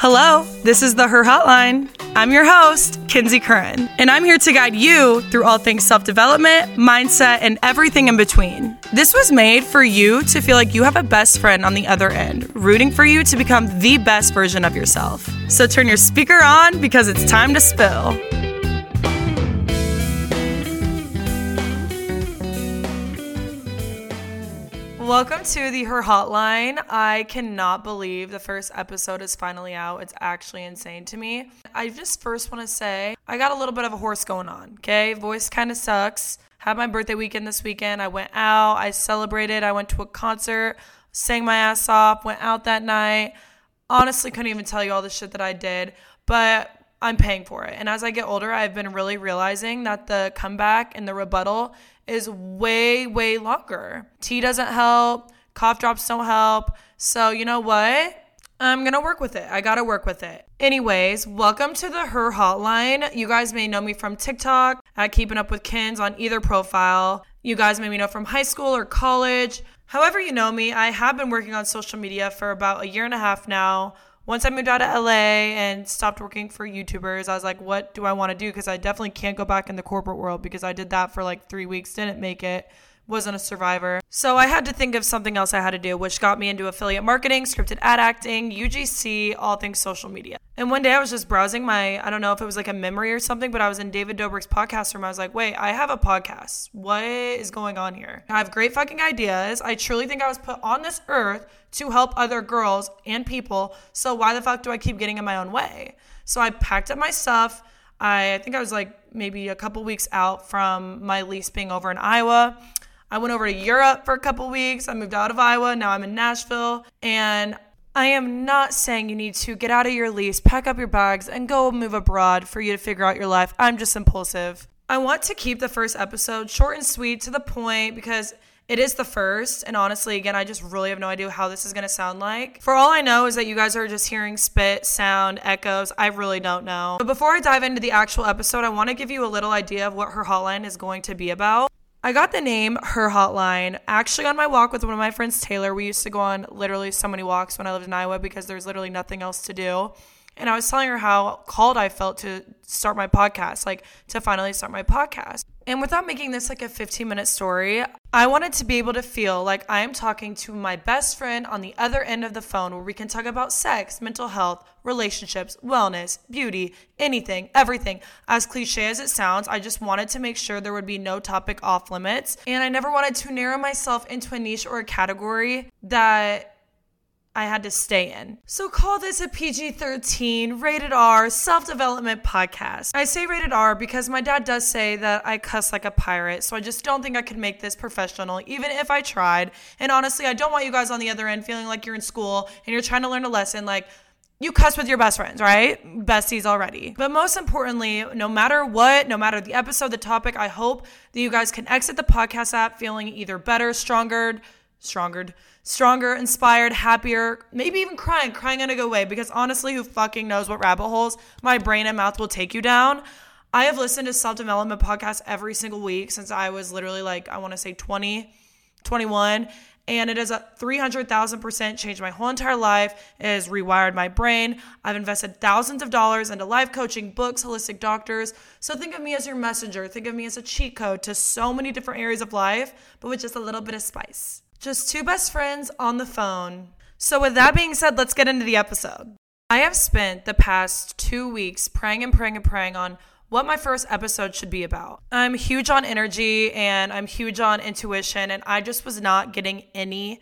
Hello, this is the Her Hotline. I'm your host, Kenzie Curran, and I'm here to guide you through all things self development, mindset, and everything in between. This was made for you to feel like you have a best friend on the other end, rooting for you to become the best version of yourself. So turn your speaker on because it's time to spill. Welcome to the Her Hotline. I cannot believe the first episode is finally out. It's actually insane to me. I just first want to say I got a little bit of a horse going on, okay? Voice kind of sucks. Had my birthday weekend this weekend. I went out, I celebrated, I went to a concert, sang my ass off, went out that night. Honestly, couldn't even tell you all the shit that I did, but I'm paying for it. And as I get older, I've been really realizing that the comeback and the rebuttal is way, way longer. Tea doesn't help, cough drops don't help. So, you know what? I'm gonna work with it. I gotta work with it. Anyways, welcome to the Her Hotline. You guys may know me from TikTok at Keeping Up with Kins on either profile. You guys may know from high school or college. However, you know me, I have been working on social media for about a year and a half now once I moved out of LA and stopped working for YouTubers, I was like, what do I want to do? Because I definitely can't go back in the corporate world because I did that for like three weeks, didn't make it wasn't a survivor. So I had to think of something else I had to do, which got me into affiliate marketing, scripted ad acting, UGC, all things social media. And one day I was just browsing my, I don't know if it was like a memory or something, but I was in David Dobrik's podcast room. I was like, wait, I have a podcast. What is going on here? I have great fucking ideas. I truly think I was put on this earth to help other girls and people. So why the fuck do I keep getting in my own way? So I packed up my stuff. I, think I was like maybe a couple weeks out from my lease being over in Iowa. I went over to Europe for a couple weeks. I moved out of Iowa. Now I'm in Nashville. And I am not saying you need to get out of your lease, pack up your bags, and go move abroad for you to figure out your life. I'm just impulsive. I want to keep the first episode short and sweet to the point because it is the first. And honestly, again, I just really have no idea how this is going to sound like. For all I know is that you guys are just hearing spit, sound, echoes. I really don't know. But before I dive into the actual episode, I want to give you a little idea of what her hotline is going to be about. I got the name Her Hotline actually on my walk with one of my friends, Taylor. We used to go on literally so many walks when I lived in Iowa because there was literally nothing else to do. And I was telling her how called I felt to start my podcast, like to finally start my podcast. And without making this like a 15 minute story, I wanted to be able to feel like I am talking to my best friend on the other end of the phone where we can talk about sex, mental health, relationships, wellness, beauty, anything, everything. As cliche as it sounds, I just wanted to make sure there would be no topic off limits. And I never wanted to narrow myself into a niche or a category that I had to stay in. So call this a PG 13 rated R self development podcast. I say rated R because my dad does say that I cuss like a pirate, so I just don't think I could make this professional, even if I tried. And honestly, I don't want you guys on the other end feeling like you're in school and you're trying to learn a lesson. Like, you cuss with your best friends, right? Besties already. But most importantly, no matter what, no matter the episode, the topic, I hope that you guys can exit the podcast app feeling either better, stronger, stronger, stronger, inspired, happier, maybe even crying, crying in a good way. Because honestly, who fucking knows what rabbit holes my brain and mouth will take you down? I have listened to self development podcasts every single week since I was literally like, I want to say 20, 21. And it has a 300,000% changed my whole entire life. It has rewired my brain. I've invested thousands of dollars into life coaching, books, holistic doctors. So think of me as your messenger. Think of me as a cheat code to so many different areas of life, but with just a little bit of spice. Just two best friends on the phone. So, with that being said, let's get into the episode. I have spent the past two weeks praying and praying and praying on what my first episode should be about. I'm huge on energy and I'm huge on intuition, and I just was not getting any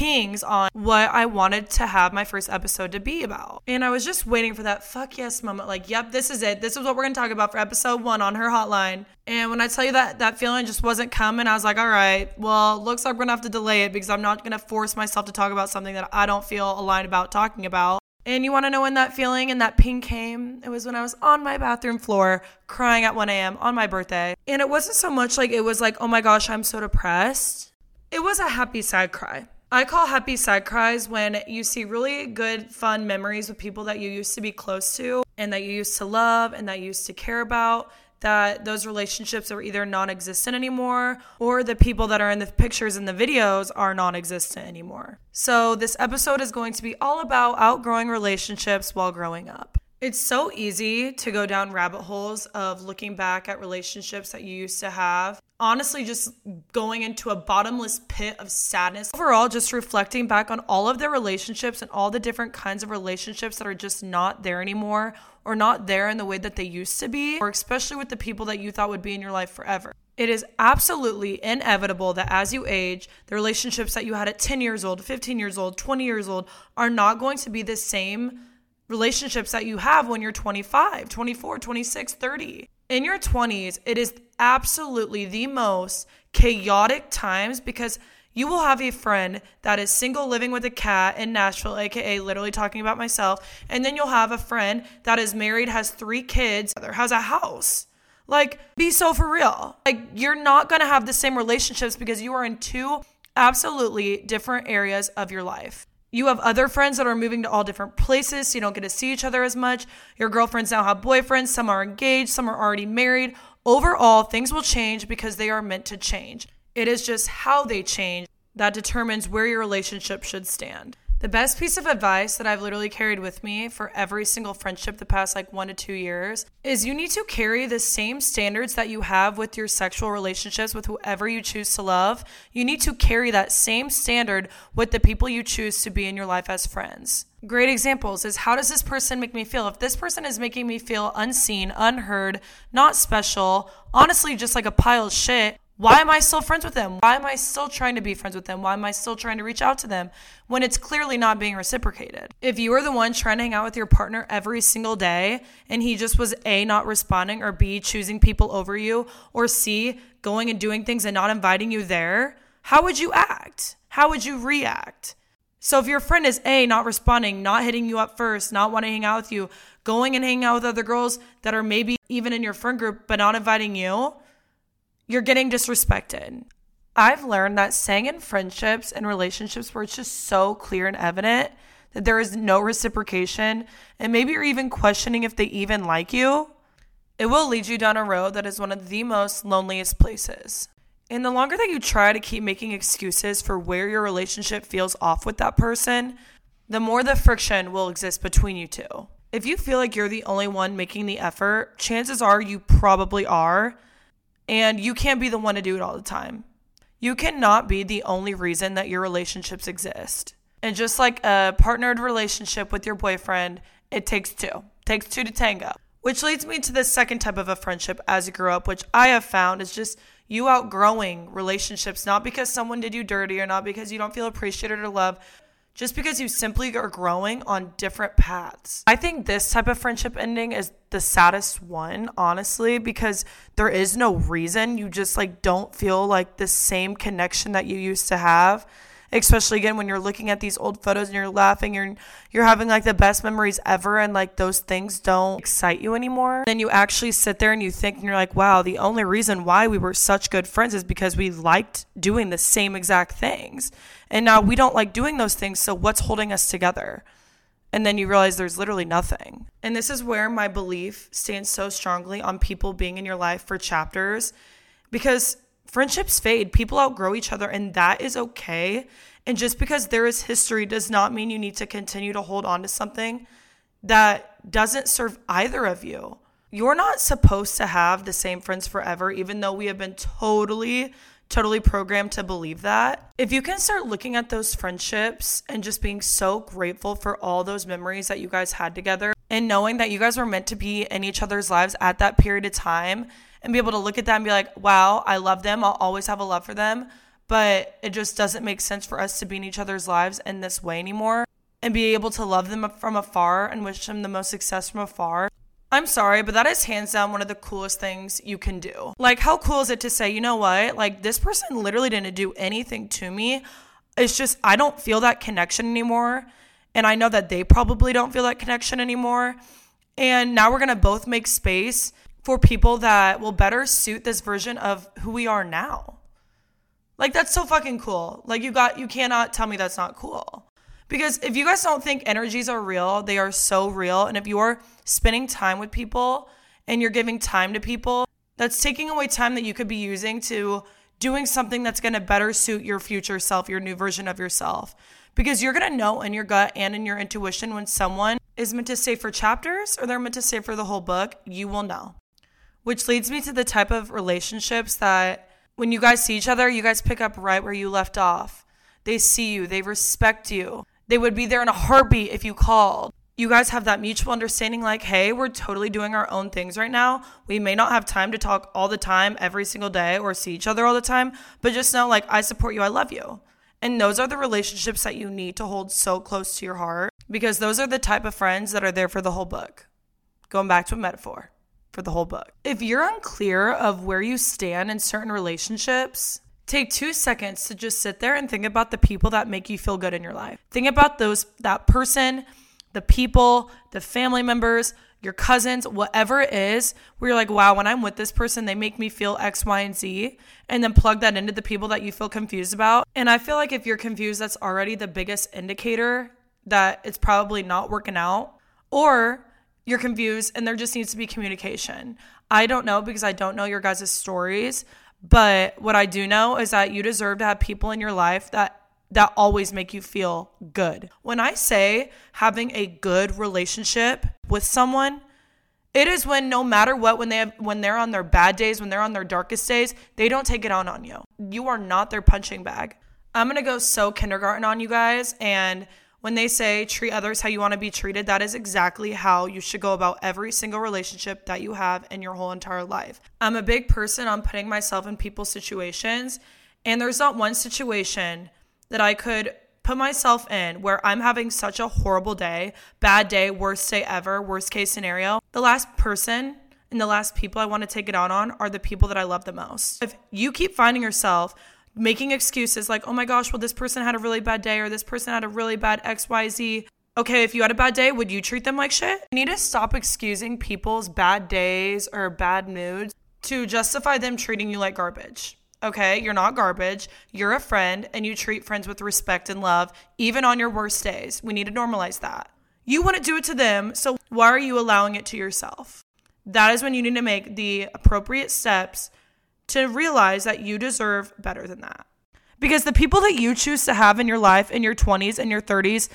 pings on what I wanted to have my first episode to be about. And I was just waiting for that fuck yes moment like, yep, this is it. This is what we're going to talk about for episode 1 on her hotline. And when I tell you that that feeling just wasn't coming, I was like, all right, well, looks like we're going to have to delay it because I'm not going to force myself to talk about something that I don't feel aligned about talking about. And you want to know when that feeling and that ping came? It was when I was on my bathroom floor crying at 1 a.m. on my birthday. And it wasn't so much like it was like, oh my gosh, I'm so depressed. It was a happy, sad cry. I call happy sad cries when you see really good, fun memories with people that you used to be close to and that you used to love and that you used to care about. that those relationships are either non existent anymore or the people that are in the pictures and the videos are non existent anymore. So, this episode is going to be all about outgrowing relationships while growing up. It's so easy to go down rabbit holes of looking back at relationships that you used to have. Honestly, just going into a bottomless pit of sadness. Overall, just reflecting back on all of the relationships and all the different kinds of relationships that are just not there anymore or not there in the way that they used to be, or especially with the people that you thought would be in your life forever. It is absolutely inevitable that as you age, the relationships that you had at 10 years old, 15 years old, 20 years old are not going to be the same relationships that you have when you're 25, 24, 26, 30. In your 20s, it is absolutely the most chaotic times because you will have a friend that is single living with a cat in Nashville, aka literally talking about myself. And then you'll have a friend that is married, has three kids, has a house. Like, be so for real. Like, you're not gonna have the same relationships because you are in two absolutely different areas of your life. You have other friends that are moving to all different places, so you don't get to see each other as much. Your girlfriends now have boyfriends, some are engaged, some are already married. Overall, things will change because they are meant to change. It is just how they change that determines where your relationship should stand. The best piece of advice that I've literally carried with me for every single friendship the past like one to two years is you need to carry the same standards that you have with your sexual relationships with whoever you choose to love. You need to carry that same standard with the people you choose to be in your life as friends. Great examples is how does this person make me feel? If this person is making me feel unseen, unheard, not special, honestly just like a pile of shit, why am I still friends with them? Why am I still trying to be friends with them? Why am I still trying to reach out to them when it's clearly not being reciprocated? If you are the one trying to hang out with your partner every single day and he just was A, not responding, or B, choosing people over you, or C, going and doing things and not inviting you there, how would you act? How would you react? So if your friend is A, not responding, not hitting you up first, not wanting to hang out with you, going and hanging out with other girls that are maybe even in your friend group but not inviting you, you're getting disrespected. I've learned that saying in friendships and relationships where it's just so clear and evident that there is no reciprocation, and maybe you're even questioning if they even like you, it will lead you down a road that is one of the most loneliest places. And the longer that you try to keep making excuses for where your relationship feels off with that person, the more the friction will exist between you two. If you feel like you're the only one making the effort, chances are you probably are and you can't be the one to do it all the time. You cannot be the only reason that your relationships exist. And just like a partnered relationship with your boyfriend, it takes two. Takes two to tango. Which leads me to the second type of a friendship as you grow up, which I have found is just you outgrowing relationships, not because someone did you dirty or not because you don't feel appreciated or loved, just because you simply are growing on different paths. I think this type of friendship ending is the saddest one, honestly, because there is no reason. You just like don't feel like the same connection that you used to have. Especially again when you're looking at these old photos and you're laughing, you're you're having like the best memories ever and like those things don't excite you anymore. Then you actually sit there and you think and you're like, wow, the only reason why we were such good friends is because we liked doing the same exact things. And now we don't like doing those things, so what's holding us together? And then you realize there's literally nothing. And this is where my belief stands so strongly on people being in your life for chapters because friendships fade, people outgrow each other, and that is okay. And just because there is history does not mean you need to continue to hold on to something that doesn't serve either of you. You're not supposed to have the same friends forever, even though we have been totally totally programmed to believe that. If you can start looking at those friendships and just being so grateful for all those memories that you guys had together and knowing that you guys were meant to be in each other's lives at that period of time and be able to look at that and be like, wow, I love them. I'll always have a love for them. But it just doesn't make sense for us to be in each other's lives in this way anymore and be able to love them from afar and wish them the most success from afar. I'm sorry, but that is hands down one of the coolest things you can do. Like, how cool is it to say, you know what? Like, this person literally didn't do anything to me. It's just, I don't feel that connection anymore. And I know that they probably don't feel that connection anymore. And now we're to both make space for people that will better suit this version of who we are now. Like, that's so fucking cool. Like, you got, you cannot tell me that's not cool. Because if you guys don't think energies are real, they are so real. And if you're spending time with people and you're giving time to people, That's taking away time that you could be using to doing something that's going to better suit your future self, your new version of yourself. Because you're going to know in your gut and in your intuition when someone is meant to stay for chapters or they're meant to stay for the whole book, you will know. Which leads me to the type of relationships that when you guys see each other, you guys pick up right where you left off. They see you, they respect you. They would be there in a heartbeat if you called. You guys have that mutual understanding like, hey, we're totally doing our own things right now. We may not have time to talk all the time, every single day, or see each other all the time, but just know, like, I support you, I love you. And those are the relationships that you need to hold so close to your heart because those are the type of friends that are there for the whole book. Going back to a metaphor for the whole book. If you're unclear of where you stand in certain relationships, take 2 seconds to just sit there and think about the people that make you feel good in your life. Think about those that person, the people, the family members, your cousins, whatever it is, where you're like, wow, when I'm with this person, they make me feel X, Y, and Z. And then plug that into the people that you feel confused about. And I feel like if you're confused, that's already the biggest indicator that it's probably not working out. Or you're confused and there just needs to be communication. I don't know because I don't know your guys' stories, but what I do know is that you deserve to have people in your life that that always make you feel good. When I say having a good relationship with someone, it is when no matter what when they have when they're on their bad days, when they're on their darkest days, they don't take it on on you. You are not their punching bag. I'm going to go so kindergarten on you guys and when they say treat others how you want to be treated, that is exactly how you should go about every single relationship that you have in your whole entire life. I'm a big person on putting myself in people's situations, and there's not one situation that I could put myself in where I'm having such a horrible day, bad day, worst day ever, worst case scenario. The last person and the last people I want to take it out on are the people that I love the most. If you keep finding yourself making excuses like, oh my gosh, well, this person had a really bad day or this person had a really bad XYZ. Okay, if you had a bad day, would you treat them like shit? You need to stop excusing people's bad days or bad moods to justify them treating you like garbage. Okay, you're not garbage. You're a friend and you treat friends with respect and love, even on your worst days. We need to normalize that. You to do it to them, so why are you allowing it to yourself? That is when you need to make the appropriate steps to realize that you deserve better than that. Because the people that you choose to have in your life in your 20s and your 30s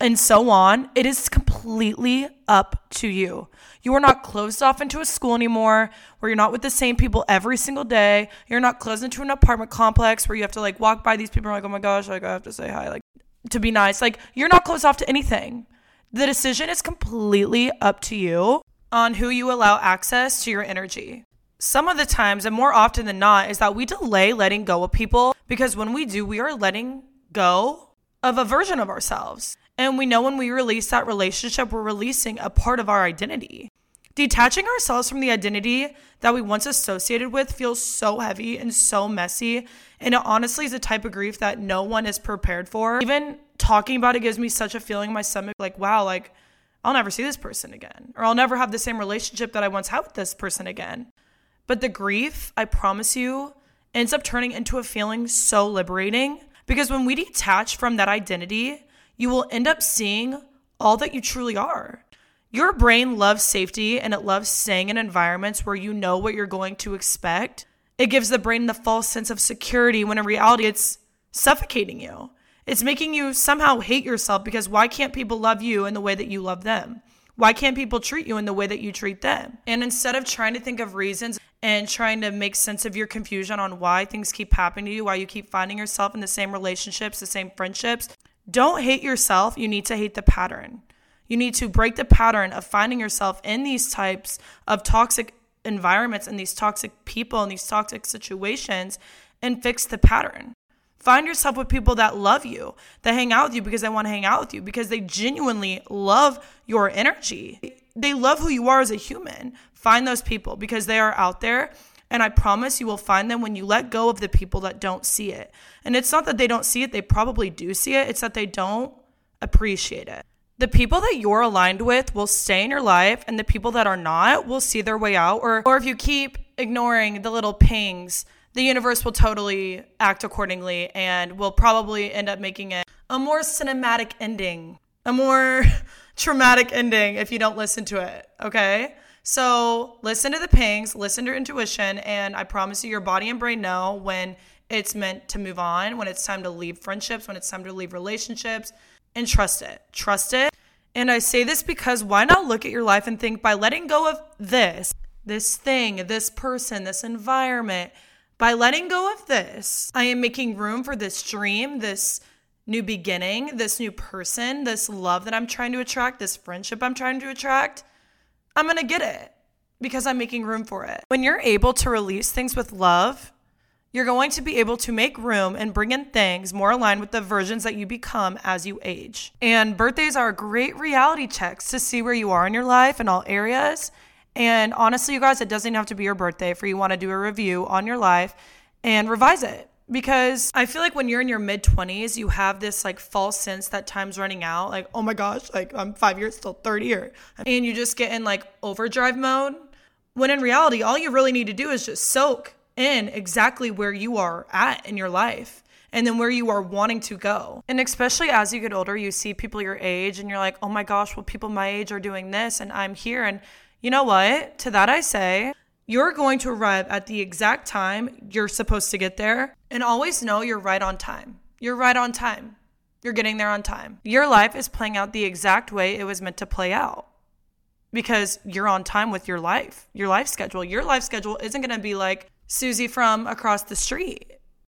and so on, it is completely up to you. You are not closed off into a school anymore where you're not with the same people every single day. You're not closed into an apartment complex where you have to like walk by these people and like, oh my gosh, like I have to say hi, like to be nice. Like you're not closed off to anything. The decision is completely up to you on who you allow access to your energy some of the times, and more often than not, is that we delay letting go of people because when we do, we are letting go of a version of ourselves. And we know when we release that relationship, we're releasing a part of our identity. Detaching ourselves from the identity that we once associated with feels so heavy and so messy. And it honestly is a type of grief that no one is prepared for. Even talking about it gives me such a feeling in my stomach like, wow, like I'll never see this person again. Or I'll never have the same relationship that I once had with this person again. But the grief, I promise you, ends up turning into a feeling so liberating because when we detach from that identity, you will end up seeing all that you truly are. Your brain loves safety and it loves staying in environments where you know what you're going to expect. It gives the brain the false sense of security when in reality it's suffocating you. It's making you somehow hate yourself because why can't people love you in the way that you love them? Why can't people treat you in the way that you treat them? And instead of trying to think of reasons and trying to make sense of your confusion on why things keep happening to you, why you keep finding yourself in the same relationships, the same friendships, don't hate yourself. You need to hate the pattern. You need to break the pattern of finding yourself in these types of toxic environments and these toxic people and these toxic situations and fix the pattern. Find yourself with people that love you, that hang out with you because they want to hang out with you, because they genuinely love your energy. They love who you are as a human. Find those people because they are out there. And I promise you will find them when you let go of the people that don't see it. And it's not that they don't see it, they probably do see it, it's that they don't appreciate it. The people that you're aligned with will stay in your life, and the people that are not will see their way out. Or, or if you keep ignoring the little pings, the universe will totally act accordingly and will probably end up making it a more cinematic ending, a more traumatic ending if you don't listen to it, okay? So listen to the pings, listen to your intuition, and I promise you, your body and brain know when it's meant to move on, when it's time to leave friendships, when it's time to leave relationships, and trust it. Trust it. And I say this because why not look at your life and think by letting go of this, this thing, this person, this environment, by letting go of this, I am making room for this dream, this new beginning, this new person, this love that I'm trying to attract, this friendship I'm trying to attract. I'm going to get it because I'm making room for it. When you're able to release things with love, you're going to be able to make room and bring in things more aligned with the versions that you become as you age. And birthdays are great reality checks to see where you are in your life in all areas and honestly, you guys, it doesn't have to be your birthday for you want to do a review on your life and revise it. Because I feel like when you're in your mid 20s, you have this like false sense that time's running out. Like, oh my gosh, like I'm five years still 30 or, and you just get in like overdrive mode. When in reality, all you really need to do is just soak in exactly where you are at in your life and then where you are wanting to go. And especially as you get older, you see people your age and you're like, oh my gosh, well, people my age are doing this and I'm here. And you know what? To that I say, you're going to arrive at the exact time you're supposed to get there. And always know you're right on time. You're right on time. You're getting there on time. Your life is playing out the exact way it was meant to play out because you're on time with your life, your life schedule. Your life schedule isn't going to be like Susie from across the street.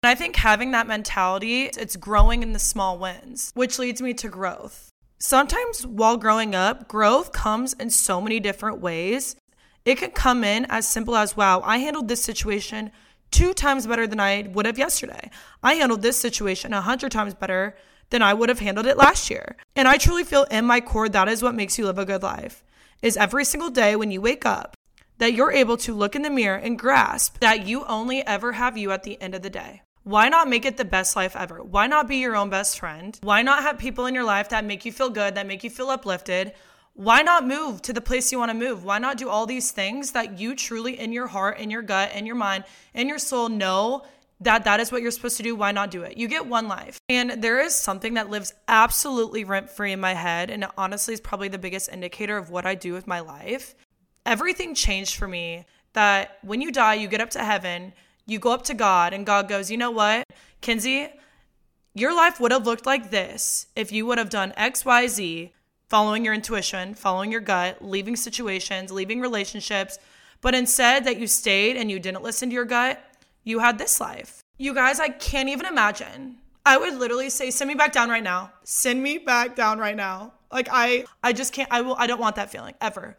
And I think having that mentality, it's growing in the small wins, which leads me to growth. Sometimes while growing up, growth comes in so many different ways. It could come in as simple as, wow, I handled this situation two times better than I would have yesterday. I handled this situation a hundred times better than I would have handled it last year. And I truly feel in my core that is what makes you live a good life. Is every single day when you wake up that you're able to look in the mirror and grasp that you only ever have you at the end of the day. Why not make it the best life ever? Why not be your own best friend? Why not have people in your life that make you feel good, that make you feel uplifted? Why not move to the place you want to move? Why not do all these things that you truly in your heart, in your gut, in your mind, in your soul know that that is what you're supposed to do? Why not do it? You get one life. And there is something that lives absolutely rent free in my head. And it honestly is probably the biggest indicator of what I do with my life. Everything changed for me that when you die, you get up to heaven you go up to God, and God goes, You know what, Kenzie, your life would have looked like this if you would have done X, Y, Z, following your intuition, following your gut, leaving situations, leaving relationships. But instead, that you stayed and you didn't listen to your gut, you had this life. You guys, I can't even imagine. I would literally say, send me back down right now. Send me back down right now. Like I I just can't I will I don't want that feeling ever.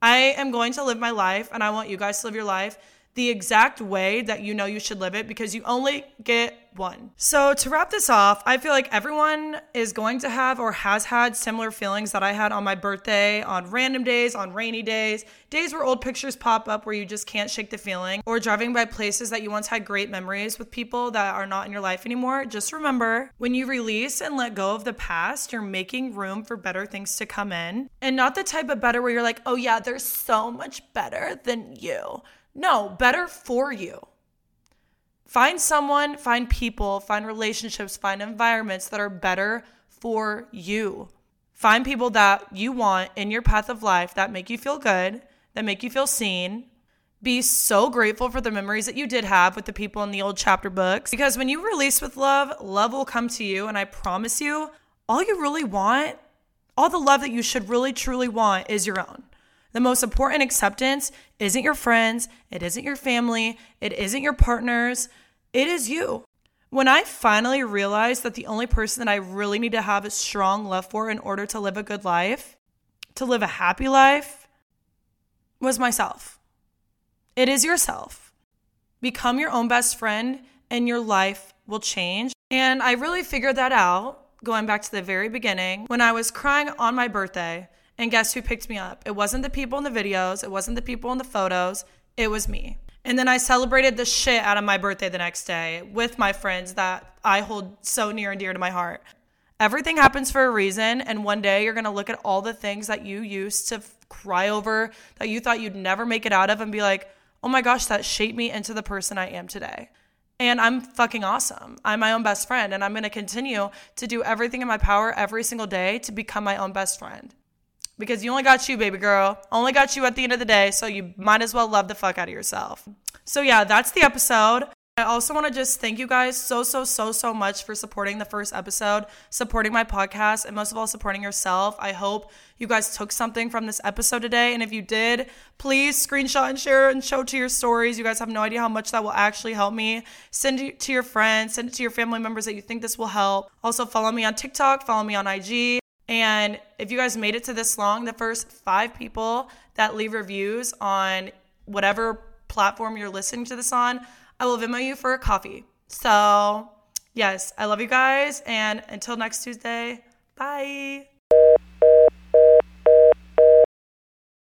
I am going to live my life and I want you guys to live your life the exact way that you know you should live it because you only get one. So, to wrap this off, I feel like everyone is going to have or has had similar feelings that I had on my birthday, on random days, on rainy days, days where old pictures pop up where you just can't shake the feeling, or driving by places that you once had great memories with people that are not in your life anymore. Just remember when you release and let go of the past, you're making room for better things to come in. And not the type of better where you're like, oh yeah, they're so much better than you. No, better for you. Find someone, find people, find relationships, find environments that are better for you. Find people that you want in your path of life that make you feel good, that make you feel seen. Be so grateful for the memories that you did have with the people in the old chapter books. Because when you release with love, love will come to you. And I promise you, all you really want, all the love that you should really truly want is your own. The most important acceptance isn't your friends, it isn't your family, it isn't your partners, it is you. When I finally realized that the only person that I really need to have a strong love for in order to live a good life, to live a happy life, was myself. It is yourself. Become your own best friend, and your life will change. And I really figured that out going back to the very beginning when I was crying on my birthday and guess who picked me up? It wasn't the people in the videos, it wasn't the people in the photos, it was me. And then I celebrated the shit out of my birthday the next day with my friends that I hold so near and dear to my heart. Everything happens for a reason, and one day you're gonna look at all the things that you used to cry over, that you thought you'd never make it out of, and be like, oh my gosh, that shaped me into the person I am today. And I'm fucking awesome. I'm my own best friend, and I'm gonna continue to do everything in my power every single day to become my own best friend. Because you only got you, baby girl. Only got you at the end of the day, so you might as well love the fuck out of yourself. So, yeah, that's the episode. I also want to just thank you guys so, so, so, so much for supporting the first episode, supporting my podcast, and most of all, supporting yourself. I hope you guys took something from this episode today. And if you did, please screenshot and share and show to your stories. You guys have no idea how much that will actually help me. Send it to your friends, send it to your family members that you think this will help. Also, follow me on TikTok, follow me on IG. And if you guys made it to this long, the first five people that leave reviews on whatever platform you're listening to this on, I will Venmo you for a coffee. So, yes, I love you guys. And until next Tuesday, bye.